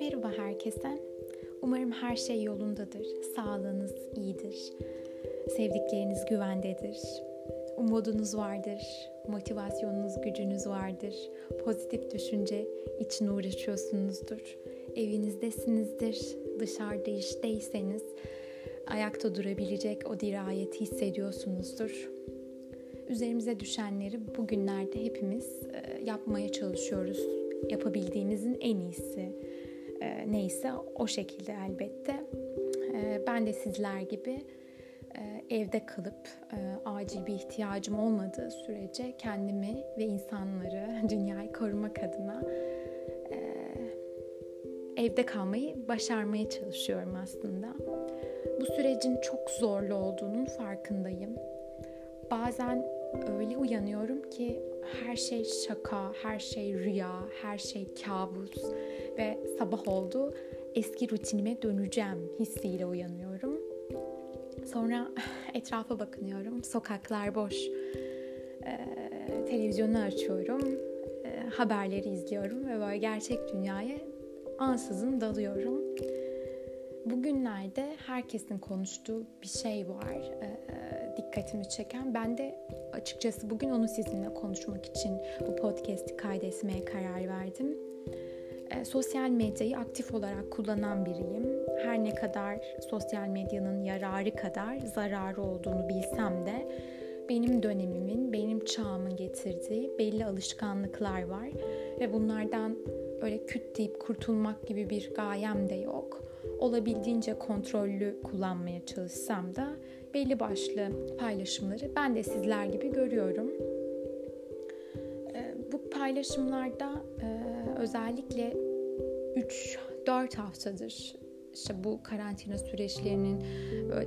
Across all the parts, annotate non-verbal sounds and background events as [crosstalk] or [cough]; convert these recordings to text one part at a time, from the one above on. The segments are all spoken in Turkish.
Merhaba herkese. Umarım her şey yolundadır. Sağlığınız iyidir. Sevdikleriniz güvendedir. Umudunuz vardır. Motivasyonunuz, gücünüz vardır. Pozitif düşünce için uğraşıyorsunuzdur. Evinizdesinizdir. Dışarıda işteyseniz ayakta durabilecek o dirayeti hissediyorsunuzdur. Üzerimize düşenleri bugünlerde hepimiz e, yapmaya çalışıyoruz. Yapabildiğimizin en iyisi e, neyse o şekilde elbette. E, ben de sizler gibi evde kalıp acil bir ihtiyacım olmadığı sürece kendimi ve insanları, [laughs] dünyayı korumak adına evde kalmayı başarmaya çalışıyorum aslında. Bu sürecin çok zorlu olduğunun farkındayım. Bazen öyle uyanıyorum ki her şey şaka, her şey rüya, her şey kabus ve sabah oldu eski rutinime döneceğim hissiyle uyanıyorum. Sonra [sighs] etrafa bakınıyorum. Sokaklar boş. Ee, televizyonu açıyorum. E, haberleri izliyorum ve böyle gerçek dünyaya ansızın dalıyorum. Bugünlerde herkesin konuştuğu bir şey var. E, dikkatimi çeken. Ben de açıkçası bugün onu sizinle konuşmak için bu podcast'i kaydetmeye karar verdim. E, sosyal medyayı aktif olarak kullanan biriyim. Her ne kadar sosyal medyanın yararı kadar zararı olduğunu bilsem de benim dönemimin, benim çağımın getirdiği belli alışkanlıklar var ve bunlardan öyle küt deyip kurtulmak gibi bir gayem de yok. Olabildiğince kontrollü kullanmaya çalışsam da belli başlı paylaşımları ben de sizler gibi görüyorum. Ee, bu paylaşımlarda e, özellikle 3-4 haftadır işte bu karantina süreçlerinin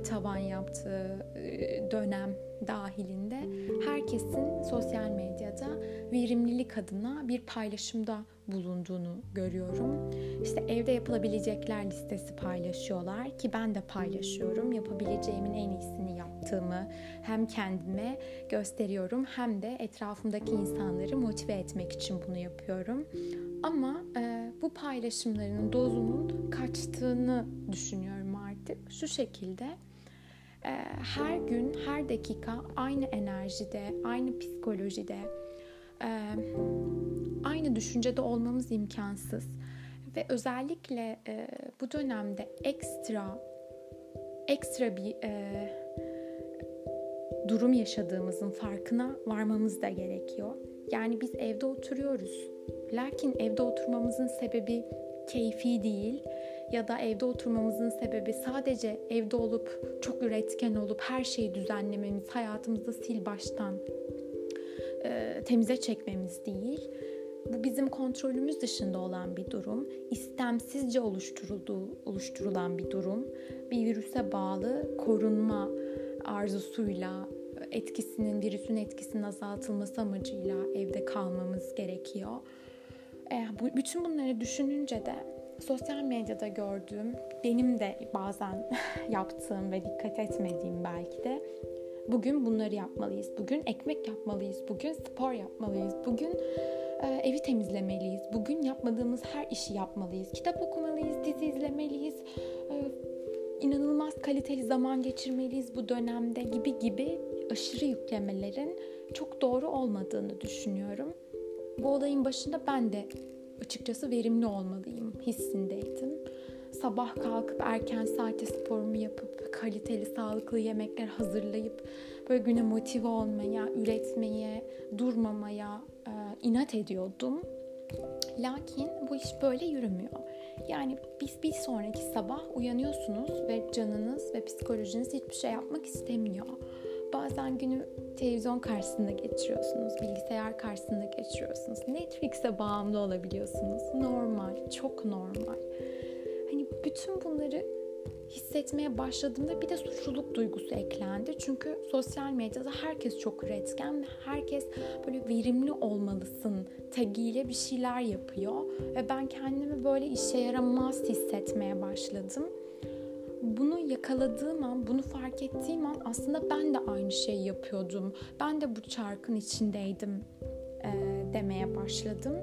tavan yaptığı e, dönem dahilinde herkesin sosyal medyada verimlilik adına bir paylaşımda bulunduğunu görüyorum. İşte evde yapılabilecekler listesi paylaşıyorlar ki ben de paylaşıyorum. Yapabileceğimin en iyisini yaptığımı hem kendime gösteriyorum hem de etrafımdaki insanları motive etmek için bunu yapıyorum. Ama e, bu paylaşımların dozunun kaçtığını düşünüyorum artık. Şu şekilde e, her gün, her dakika aynı enerjide, aynı psikolojide, e, düşüncede olmamız imkansız. Ve özellikle e, bu dönemde ekstra ekstra bir e, durum yaşadığımızın farkına varmamız da gerekiyor. Yani biz evde oturuyoruz. Lakin evde oturmamızın sebebi keyfi değil ya da evde oturmamızın sebebi sadece evde olup çok üretken olup her şeyi düzenlememiz, hayatımızda sil baştan e, temize çekmemiz değil. Bu bizim kontrolümüz dışında olan bir durum. İstemsizce oluşturulduğu, oluşturulan bir durum. Bir virüse bağlı korunma arzusuyla etkisinin, virüsün etkisinin azaltılması amacıyla evde kalmamız gerekiyor. E, bu, bütün bunları düşününce de sosyal medyada gördüğüm, benim de bazen [laughs] yaptığım ve dikkat etmediğim belki de bugün bunları yapmalıyız. Bugün ekmek yapmalıyız. Bugün spor yapmalıyız. Bugün evi temizlemeliyiz. Bugün yapmadığımız her işi yapmalıyız. Kitap okumalıyız, dizi izlemeliyiz. E, inanılmaz kaliteli zaman geçirmeliyiz bu dönemde gibi gibi aşırı yüklemelerin çok doğru olmadığını düşünüyorum. Bu olayın başında ben de açıkçası verimli olmalıyım hissindeydim. Sabah kalkıp erken saate sporumu yapıp kaliteli sağlıklı yemekler hazırlayıp böyle güne motive olmaya, üretmeye, durmamaya e, inat ediyordum. Lakin bu iş böyle yürümüyor. Yani biz bir sonraki sabah uyanıyorsunuz ve canınız ve psikolojiniz hiçbir şey yapmak istemiyor. Bazen günü televizyon karşısında geçiriyorsunuz, bilgisayar karşısında geçiriyorsunuz. Netflix'e bağımlı olabiliyorsunuz. Normal, çok normal. Bütün bunları hissetmeye başladığımda bir de suçluluk duygusu eklendi. Çünkü sosyal medyada herkes çok üretken ve herkes böyle verimli olmalısın tagiyle bir şeyler yapıyor. Ve ben kendimi böyle işe yaramaz hissetmeye başladım. bunu yakaladığım an, bunu fark ettiğim an aslında ben de aynı şeyi yapıyordum. Ben de bu çarkın içindeydim e, demeye başladım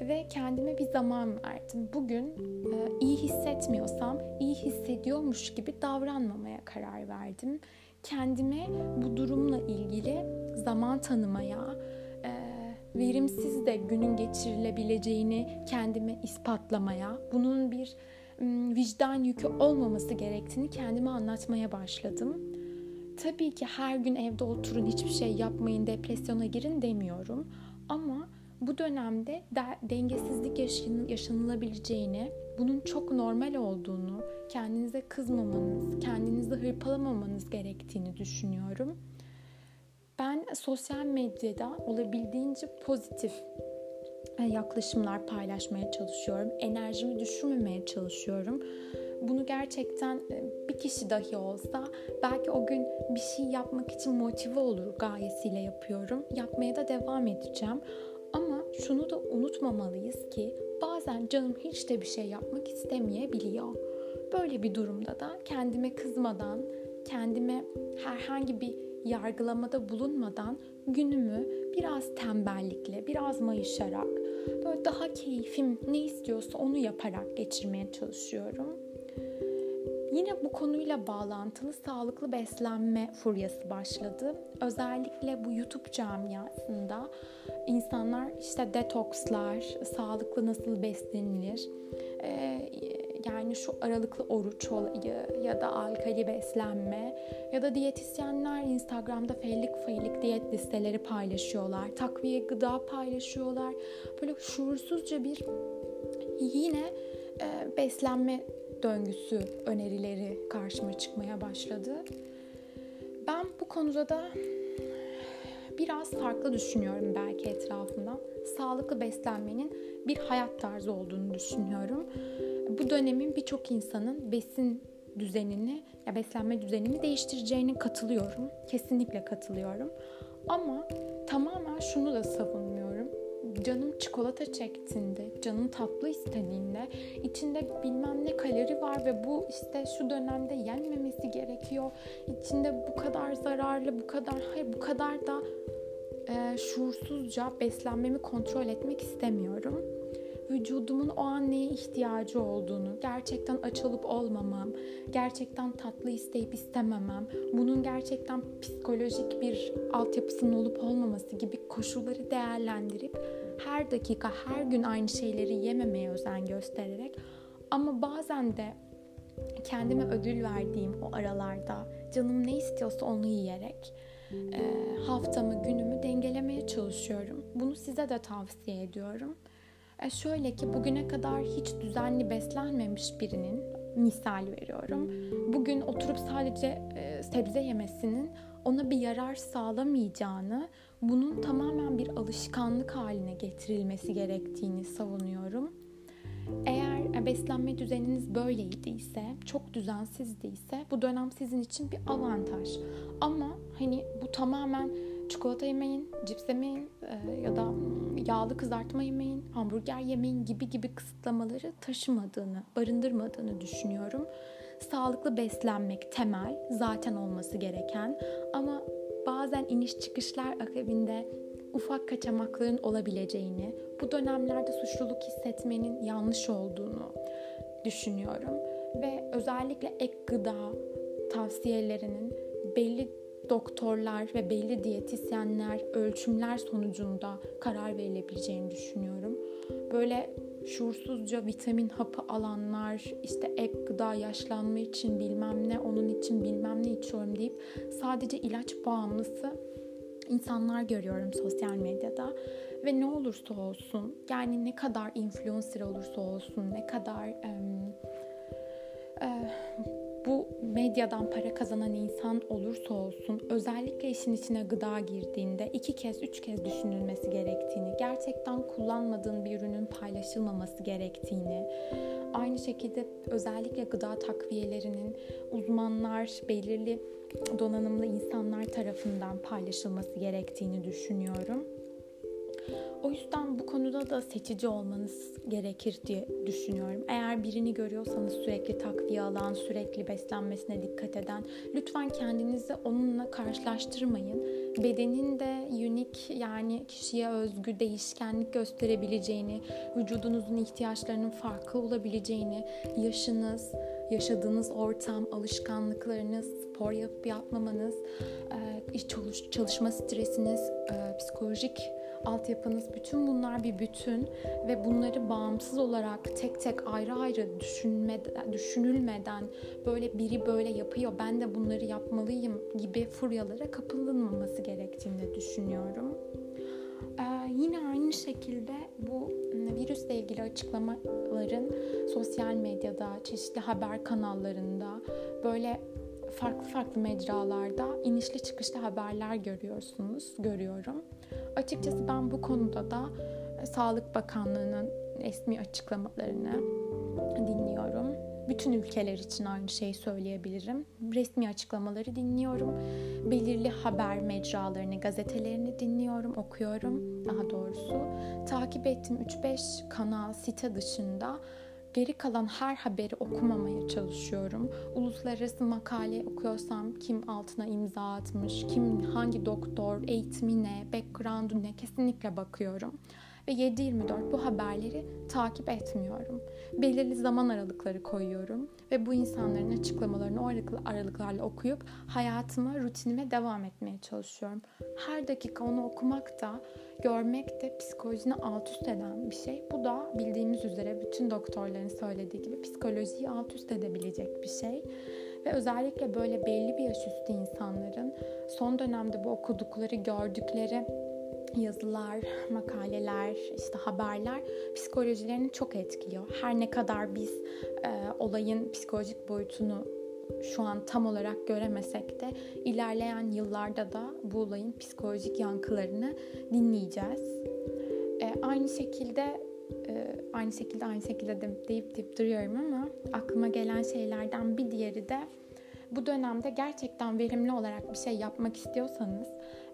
ve kendime bir zaman verdim. Bugün e, iyi hissetmiyorsam iyi hissediyormuş gibi davranmamaya karar verdim. Kendime bu durumla ilgili zaman tanımaya, e, verimsiz de günün geçirilebileceğini kendime ispatlamaya, bunun bir vicdan yükü olmaması gerektiğini kendime anlatmaya başladım. Tabii ki her gün evde oturun, hiçbir şey yapmayın, depresyona girin demiyorum. Ama bu dönemde de, dengesizlik yaşan, yaşanılabileceğini, bunun çok normal olduğunu, kendinize kızmamanız, kendinizi hırpalamamanız gerektiğini düşünüyorum. Ben sosyal medyada olabildiğince pozitif e, yaklaşımlar paylaşmaya çalışıyorum. Enerjimi düşürmemeye çalışıyorum. Bunu gerçekten e, bir kişi dahi olsa belki o gün bir şey yapmak için motive olur gayesiyle yapıyorum. Yapmaya da devam edeceğim. Şunu da unutmamalıyız ki bazen canım hiç de bir şey yapmak istemeyebiliyor. Böyle bir durumda da kendime kızmadan, kendime herhangi bir yargılamada bulunmadan günümü biraz tembellikle, biraz mayışarak, böyle daha keyfim ne istiyorsa onu yaparak geçirmeye çalışıyorum. Yine bu konuyla bağlantılı sağlıklı beslenme furyası başladı. Özellikle bu YouTube camiasında insanlar işte detokslar, sağlıklı nasıl beslenilir, yani şu aralıklı oruç olayı ya da alkali beslenme ya da diyetisyenler Instagram'da fellik feylik diyet listeleri paylaşıyorlar. Takviye gıda paylaşıyorlar. Böyle şuursuzca bir yine e, beslenme döngüsü önerileri karşıma çıkmaya başladı. Ben bu konuda da biraz farklı düşünüyorum belki etrafından. Sağlıklı beslenmenin bir hayat tarzı olduğunu düşünüyorum bu dönemin birçok insanın besin düzenini ya beslenme düzenini değiştireceğine katılıyorum. Kesinlikle katılıyorum. Ama tamamen şunu da savunmuyorum. Canım çikolata çektiğinde, canım tatlı istediğinde içinde bilmem ne kalori var ve bu işte şu dönemde yenmemesi gerekiyor. İçinde bu kadar zararlı, bu kadar hayır bu kadar da e, şuursuzca beslenmemi kontrol etmek istemiyorum vücudumun o an neye ihtiyacı olduğunu, gerçekten aç olmamam, gerçekten tatlı isteyip istememem, bunun gerçekten psikolojik bir altyapısının olup olmaması gibi koşulları değerlendirip her dakika, her gün aynı şeyleri yememeye özen göstererek ama bazen de kendime ödül verdiğim o aralarda canım ne istiyorsa onu yiyerek e, haftamı, günümü dengelemeye çalışıyorum. Bunu size de tavsiye ediyorum. E şöyle ki bugüne kadar hiç düzenli beslenmemiş birinin misal veriyorum. Bugün oturup sadece e, sebze yemesinin ona bir yarar sağlamayacağını, bunun tamamen bir alışkanlık haline getirilmesi gerektiğini savunuyorum. Eğer e, beslenme düzeniniz böyleydiyse, çok düzensizdiyse bu dönem sizin için bir avantaj. Ama hani bu tamamen çikolata yemeyin, cips yemeyin e, ya da yağlı kızartma yemeyin, hamburger yemeyin gibi gibi kısıtlamaları taşımadığını, barındırmadığını düşünüyorum. Sağlıklı beslenmek temel, zaten olması gereken ama bazen iniş çıkışlar akabinde ufak kaçamakların olabileceğini, bu dönemlerde suçluluk hissetmenin yanlış olduğunu düşünüyorum ve özellikle ek gıda tavsiyelerinin belli doktorlar ve belli diyetisyenler ölçümler sonucunda karar verilebileceğini düşünüyorum. Böyle şuursuzca vitamin hapı alanlar, işte ek gıda yaşlanma için bilmem ne, onun için bilmem ne içiyorum deyip sadece ilaç bağımlısı insanlar görüyorum sosyal medyada. Ve ne olursa olsun yani ne kadar influencer olursa olsun ne kadar bu medyadan para kazanan insan olursa olsun özellikle işin içine gıda girdiğinde iki kez üç kez düşünülmesi gerektiğini, gerçekten kullanmadığın bir ürünün paylaşılmaması gerektiğini, aynı şekilde özellikle gıda takviyelerinin uzmanlar, belirli donanımlı insanlar tarafından paylaşılması gerektiğini düşünüyorum. Da seçici olmanız gerekir diye düşünüyorum. Eğer birini görüyorsanız sürekli takviye alan, sürekli beslenmesine dikkat eden, lütfen kendinizi onunla karşılaştırmayın. Bedenin de unik yani kişiye özgü değişkenlik gösterebileceğini, vücudunuzun ihtiyaçlarının farklı olabileceğini, yaşınız, yaşadığınız ortam, alışkanlıklarınız, spor yapıp yapmamanız, çalışma stresiniz, psikolojik altyapınız bütün bunlar bir bütün ve bunları bağımsız olarak tek tek ayrı ayrı düşünmeden, düşünülmeden böyle biri böyle yapıyor ben de bunları yapmalıyım gibi furyalara kapılınmaması gerektiğini düşünüyorum. Ee, yine aynı şekilde bu virüsle ilgili açıklamaların sosyal medyada, çeşitli haber kanallarında böyle farklı farklı mecralarda inişli çıkışlı haberler görüyorsunuz, görüyorum. Açıkçası ben bu konuda da e, Sağlık Bakanlığı'nın resmi açıklamalarını dinliyorum. Bütün ülkeler için aynı şeyi söyleyebilirim. Resmi açıklamaları dinliyorum. Belirli haber mecralarını, gazetelerini dinliyorum, okuyorum daha doğrusu. Takip ettiğim 3-5 kanal, site dışında Geri kalan her haberi okumamaya çalışıyorum. Uluslararası makale okuyorsam kim altına imza atmış, kim hangi doktor, eğitimi ne, background'u ne kesinlikle bakıyorum. Ve 7-24 bu haberleri takip etmiyorum. Belirli zaman aralıkları koyuyorum ve bu insanların açıklamalarını o aralıklarla okuyup hayatıma, rutinime devam etmeye çalışıyorum. Her dakika onu okumak da görmek de psikolojini alt üst eden bir şey. Bu da bildiğimiz üzere bütün doktorların söylediği gibi psikolojiyi alt üst edebilecek bir şey. Ve özellikle böyle belli bir yaş üstü insanların son dönemde bu okudukları, gördükleri yazılar, makaleler, işte haberler psikolojilerini çok etkiliyor. Her ne kadar biz e, olayın psikolojik boyutunu şu an tam olarak göremesek de ilerleyen yıllarda da bu olayın psikolojik yankılarını dinleyeceğiz. E, aynı şekilde e, aynı şekilde aynı şekilde de, deyip deyip duruyorum ama aklıma gelen şeylerden bir diğeri de bu dönemde gerçekten verimli olarak bir şey yapmak istiyorsanız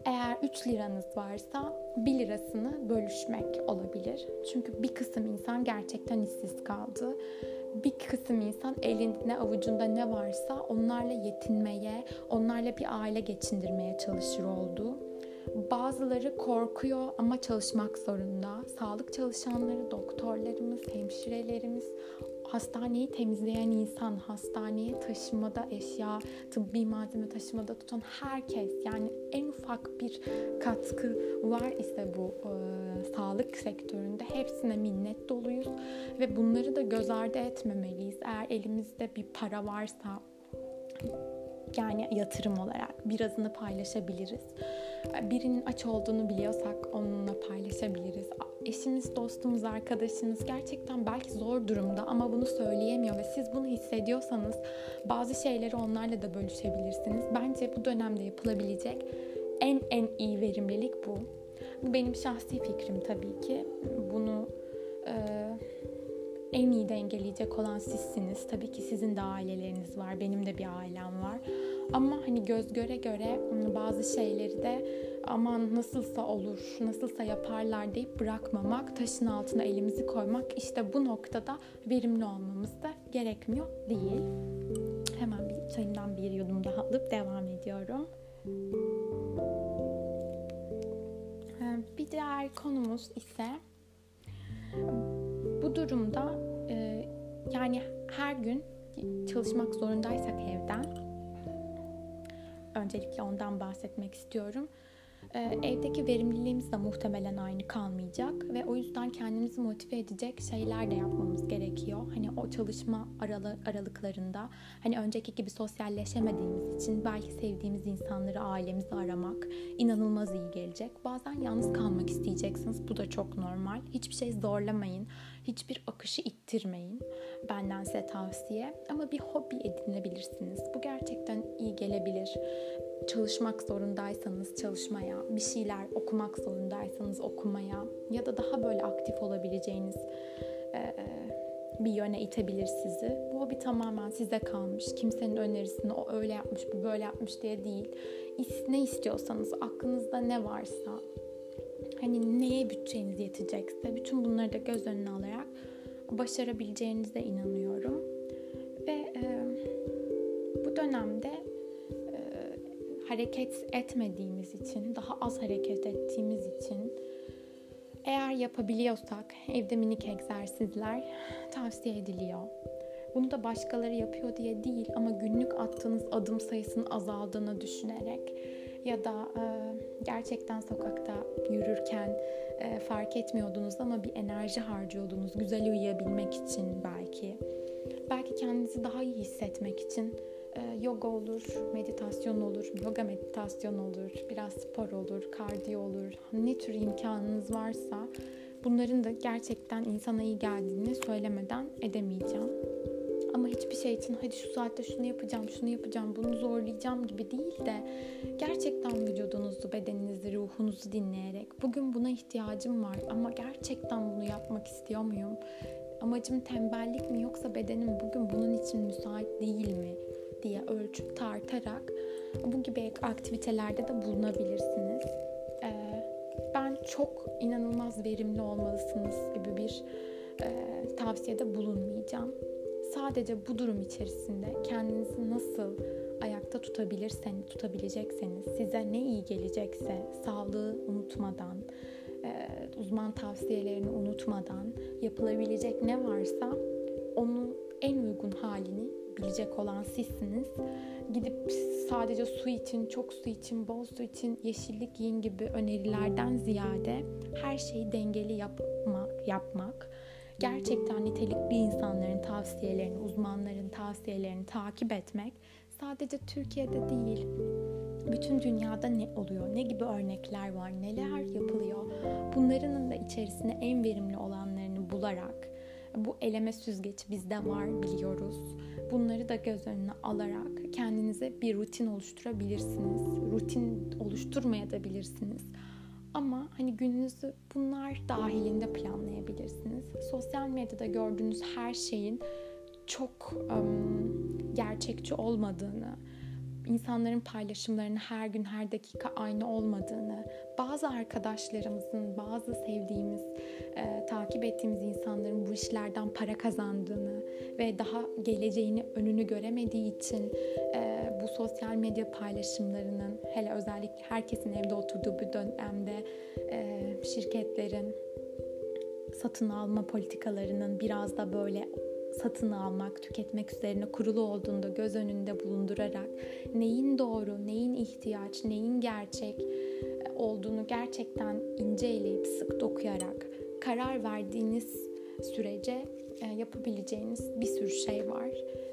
eğer 3 liranız varsa 1 lirasını bölüşmek olabilir. Çünkü bir kısım insan gerçekten işsiz kaldı bir kısım insan elinde avucunda ne varsa onlarla yetinmeye, onlarla bir aile geçindirmeye çalışır oldu. Bazıları korkuyor ama çalışmak zorunda. Sağlık çalışanları, doktorlarımız, hemşirelerimiz, hastaneyi temizleyen insan, hastaneye taşımada eşya, tıbbi malzeme taşımada tutan herkes yani en ufak bir katkı var ise bu e, sağlık sektöründe hepsine minnet doluyuz ve bunları da göz ardı etmemeliyiz. Eğer elimizde bir para varsa yani yatırım olarak birazını paylaşabiliriz. Birinin aç olduğunu biliyorsak onunla paylaşabiliriz. Eşimiz, dostumuz, arkadaşımız gerçekten belki zor durumda ama bunu söyleyemiyor ve siz bunu hissediyorsanız bazı şeyleri onlarla da bölüşebilirsiniz. Bence bu dönemde yapılabilecek en en iyi verimlilik bu. Bu benim şahsi fikrim tabii ki. Bunu e, en iyi dengeleyecek olan sizsiniz. Tabii ki sizin de aileleriniz var, benim de bir ailem var. Ama hani göz göre göre bazı şeyleri de aman nasılsa olur, nasılsa yaparlar deyip bırakmamak, taşın altına elimizi koymak işte bu noktada verimli olmamız da gerekmiyor değil. Hemen bir çayımdan bir yudum daha alıp devam ediyorum. Bir diğer konumuz ise bu durumda e, yani her gün çalışmak zorundaysak evden öncelikle ondan bahsetmek istiyorum. Ee, evdeki verimliliğimiz de muhtemelen aynı kalmayacak ve o yüzden kendimizi motive edecek şeyler de yapmamız gerekiyor. Hani o çalışma aralıklarında hani önceki gibi sosyalleşemediğimiz için belki sevdiğimiz insanları ailemizi aramak inanılmaz iyi gelecek. Bazen yalnız kalmak isteyeceksiniz. Bu da çok normal. Hiçbir şey zorlamayın. Hiçbir akışı ittirmeyin. Benden size tavsiye. Ama bir hobi edinebilirsiniz. Bu gerçekten iyi gelebilir çalışmak zorundaysanız çalışmaya, bir şeyler okumak zorundaysanız okumaya ya da daha böyle aktif olabileceğiniz e, bir yöne itebilir sizi. Bu hobi tamamen size kalmış. Kimsenin önerisini o öyle yapmış, bu böyle yapmış diye değil. Ne istiyorsanız, aklınızda ne varsa hani neye bütçeniz yetecekse bütün bunları da göz önüne alarak başarabileceğinize inanıyorum. Ve e, bu dönemde e, hareket etmediğimiz için, daha az hareket ettiğimiz için eğer yapabiliyorsak evde minik egzersizler tavsiye ediliyor. Bunu da başkaları yapıyor diye değil ama günlük attığınız adım sayısının azaldığını düşünerek ya da e, gerçekten sokakta yürürken e, fark etmiyordunuz ama bir enerji harcıyordunuz güzel uyuyabilmek için belki. Belki kendinizi daha iyi hissetmek için e, yoga olur, meditasyon olur, yoga meditasyon olur, biraz spor olur, kardiyo olur. Ne tür imkanınız varsa bunların da gerçekten insana iyi geldiğini söylemeden edemeyeceğim. Hiçbir şey için hadi şu saatte şunu yapacağım, şunu yapacağım, bunu zorlayacağım gibi değil de gerçekten vücudunuzu, bedeninizi, ruhunuzu dinleyerek bugün buna ihtiyacım var ama gerçekten bunu yapmak istiyor muyum? Amacım tembellik mi yoksa bedenim bugün bunun için müsait değil mi diye ölçüp tartarak bu gibi aktivitelerde de bulunabilirsiniz. Ee, ben çok inanılmaz verimli olmalısınız gibi bir e, tavsiyede bulunmayacağım sadece bu durum içerisinde kendinizi nasıl ayakta tutabilirseniz, tutabilecekseniz, size ne iyi gelecekse sağlığı unutmadan, uzman tavsiyelerini unutmadan yapılabilecek ne varsa onun en uygun halini bilecek olan sizsiniz. Gidip sadece su için, çok su için, bol su için yeşillik yiyin gibi önerilerden ziyade her şeyi dengeli yapmak, yapmak gerçekten nitelikli insanların tavsiyelerini, uzmanların tavsiyelerini takip etmek sadece Türkiye'de değil, bütün dünyada ne oluyor, ne gibi örnekler var, neler yapılıyor. Bunların da içerisine en verimli olanlarını bularak, bu eleme süzgeci bizde var biliyoruz. Bunları da göz önüne alarak kendinize bir rutin oluşturabilirsiniz. Rutin oluşturmayabilirsiniz. Ama hani gününüzü bunlar dahilinde planlayabilirsiniz. Sosyal medyada gördüğünüz her şeyin çok um, gerçekçi olmadığını, insanların paylaşımlarının her gün her dakika aynı olmadığını, bazı arkadaşlarımızın, bazı sevdiğimiz, e, takip ettiğimiz insanların bu işlerden para kazandığını ve daha geleceğini önünü göremediği için e, bu sosyal medya paylaşımlarının hele özellikle herkesin evde oturduğu bir dönemde e, şirketlerin satın alma politikalarının biraz da böyle satın almak, tüketmek üzerine kurulu olduğunda göz önünde bulundurarak neyin doğru, neyin ihtiyaç, neyin gerçek e, olduğunu gerçekten inceleyip sık dokuyarak karar verdiğiniz sürece e, yapabileceğiniz bir sürü şey var.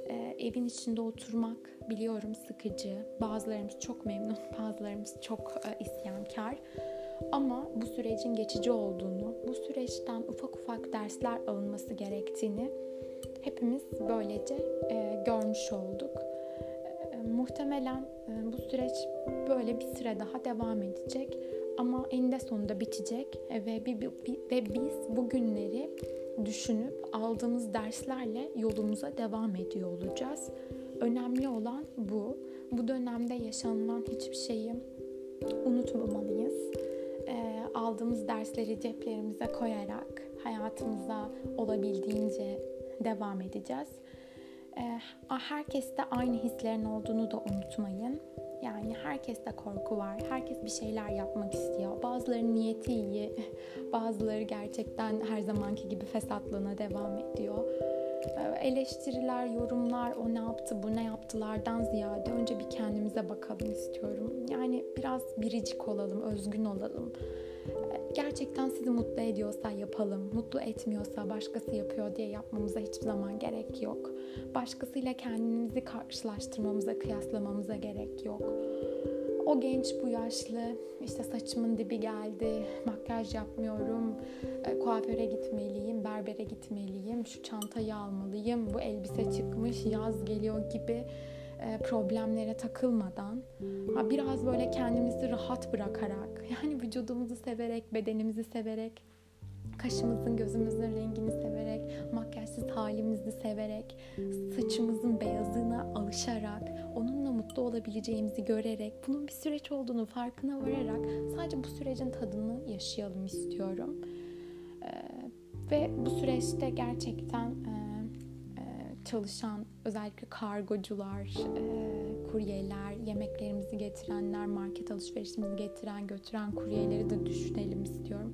E, evin içinde oturmak biliyorum sıkıcı. Bazılarımız çok memnun, [laughs] bazılarımız çok isyankar. Ama bu sürecin geçici olduğunu, bu süreçten ufak ufak dersler alınması gerektiğini hepimiz böylece e, görmüş olduk. E, muhtemelen e, bu süreç böyle bir süre daha devam edecek ama eninde sonunda bitecek e, ve, bir, bir, ve biz bu günleri düşünüp aldığımız derslerle yolumuza devam ediyor olacağız. Önemli olan bu. Bu dönemde yaşanılan hiçbir şeyi unutmamalıyız. E, aldığımız dersleri ceplerimize koyarak hayatımıza olabildiğince devam edeceğiz. Ee, herkeste aynı hislerin olduğunu da unutmayın. Yani herkeste korku var. Herkes bir şeyler yapmak istiyor. Bazılarının niyeti iyi. [laughs] Bazıları gerçekten her zamanki gibi fesatlığına devam ediyor. Ee, eleştiriler, yorumlar, o ne yaptı, bu ne yaptılardan ziyade önce bir kendimize bakalım istiyorum. Yani biraz biricik olalım, özgün olalım gerçekten sizi mutlu ediyorsa yapalım. Mutlu etmiyorsa başkası yapıyor diye yapmamıza hiçbir zaman gerek yok. Başkasıyla kendimizi karşılaştırmamıza, kıyaslamamıza gerek yok. O genç bu yaşlı işte saçımın dibi geldi, makyaj yapmıyorum, e, kuaföre gitmeliyim, berbere gitmeliyim, şu çantayı almalıyım, bu elbise çıkmış, yaz geliyor gibi e, problemlere takılmadan biraz böyle kendimizi rahat bırakarak [laughs] yani vücudumuzu severek bedenimizi severek kaşımızın gözümüzün rengini severek, makyajsız halimizi severek, saçımızın beyazına alışarak, onunla mutlu olabileceğimizi görerek, bunun bir süreç olduğunu farkına vararak sadece bu sürecin tadını yaşayalım istiyorum. Ee, ve bu süreçte gerçekten çalışan özellikle kargocular, e, kuryeler, yemeklerimizi getirenler, market alışverişimizi getiren, götüren kuryeleri de düşünelim istiyorum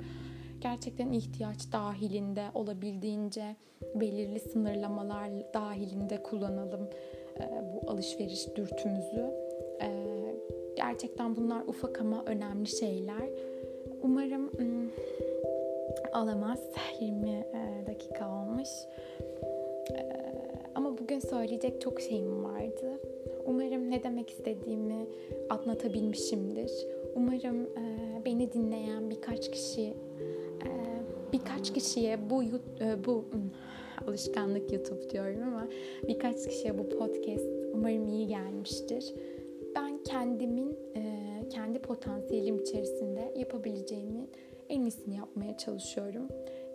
gerçekten ihtiyaç dahilinde olabildiğince belirli sınırlamalar dahilinde kullanalım e, bu alışveriş dürtümüzü. E, gerçekten bunlar ufak ama önemli şeyler. Umarım ım, alamaz. 20 e, dakika olmuş. Ama bugün söyleyecek çok şeyim vardı. Umarım ne demek istediğimi anlatabilmişimdir. Umarım e, beni dinleyen birkaç kişi birkaç kişiye bu e, bu hmm, alışkanlık YouTube diyorum ama birkaç kişiye bu podcast umarım iyi gelmiştir. Ben kendimin e, kendi potansiyelim içerisinde yapabileceğimin en iyisini yapmaya çalışıyorum.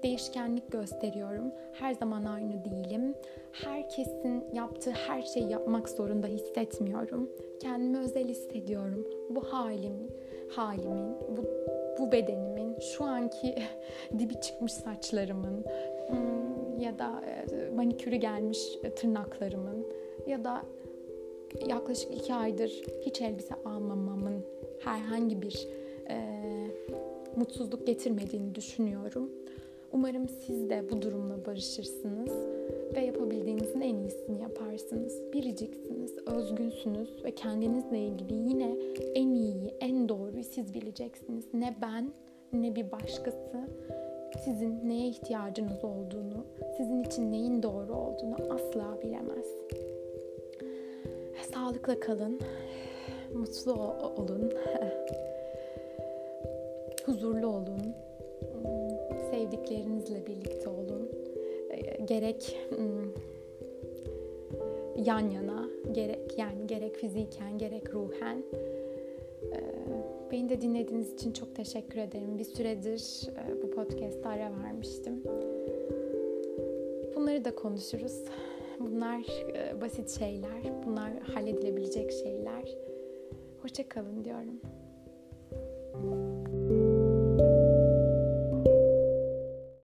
Değişkenlik gösteriyorum. Her zaman aynı değilim. Herkesin yaptığı her şeyi yapmak zorunda hissetmiyorum. Kendimi özel hissediyorum. Bu halim, halimin, bu bu bedenimin, şu anki [laughs] dibi çıkmış saçlarımın hmm, ya da e, manikürü gelmiş tırnaklarımın ya da yaklaşık iki aydır hiç elbise almamamın herhangi bir e, mutsuzluk getirmediğini düşünüyorum. Umarım siz de bu durumla barışırsınız ve yapabildiğinizin en iyisini yaparsınız. Biriciksiniz, özgünsünüz ve kendinizle ilgili yine en iyiyi, en doğruyu siz bileceksiniz. Ne ben ne bir başkası sizin neye ihtiyacınız olduğunu, sizin için neyin doğru olduğunu asla bilemez. Sağlıkla kalın, mutlu olun, [laughs] huzurlu olun, sevdiklerinizle birlikte olun. Gerek yan yana, gerek yani gerek fiziken gerek ruhen. Beni de dinlediğiniz için çok teşekkür ederim. Bir süredir bu podcast'a ara vermiştim. Bunları da konuşuruz. Bunlar basit şeyler, bunlar halledilebilecek şeyler. Hoşça kalın diyorum.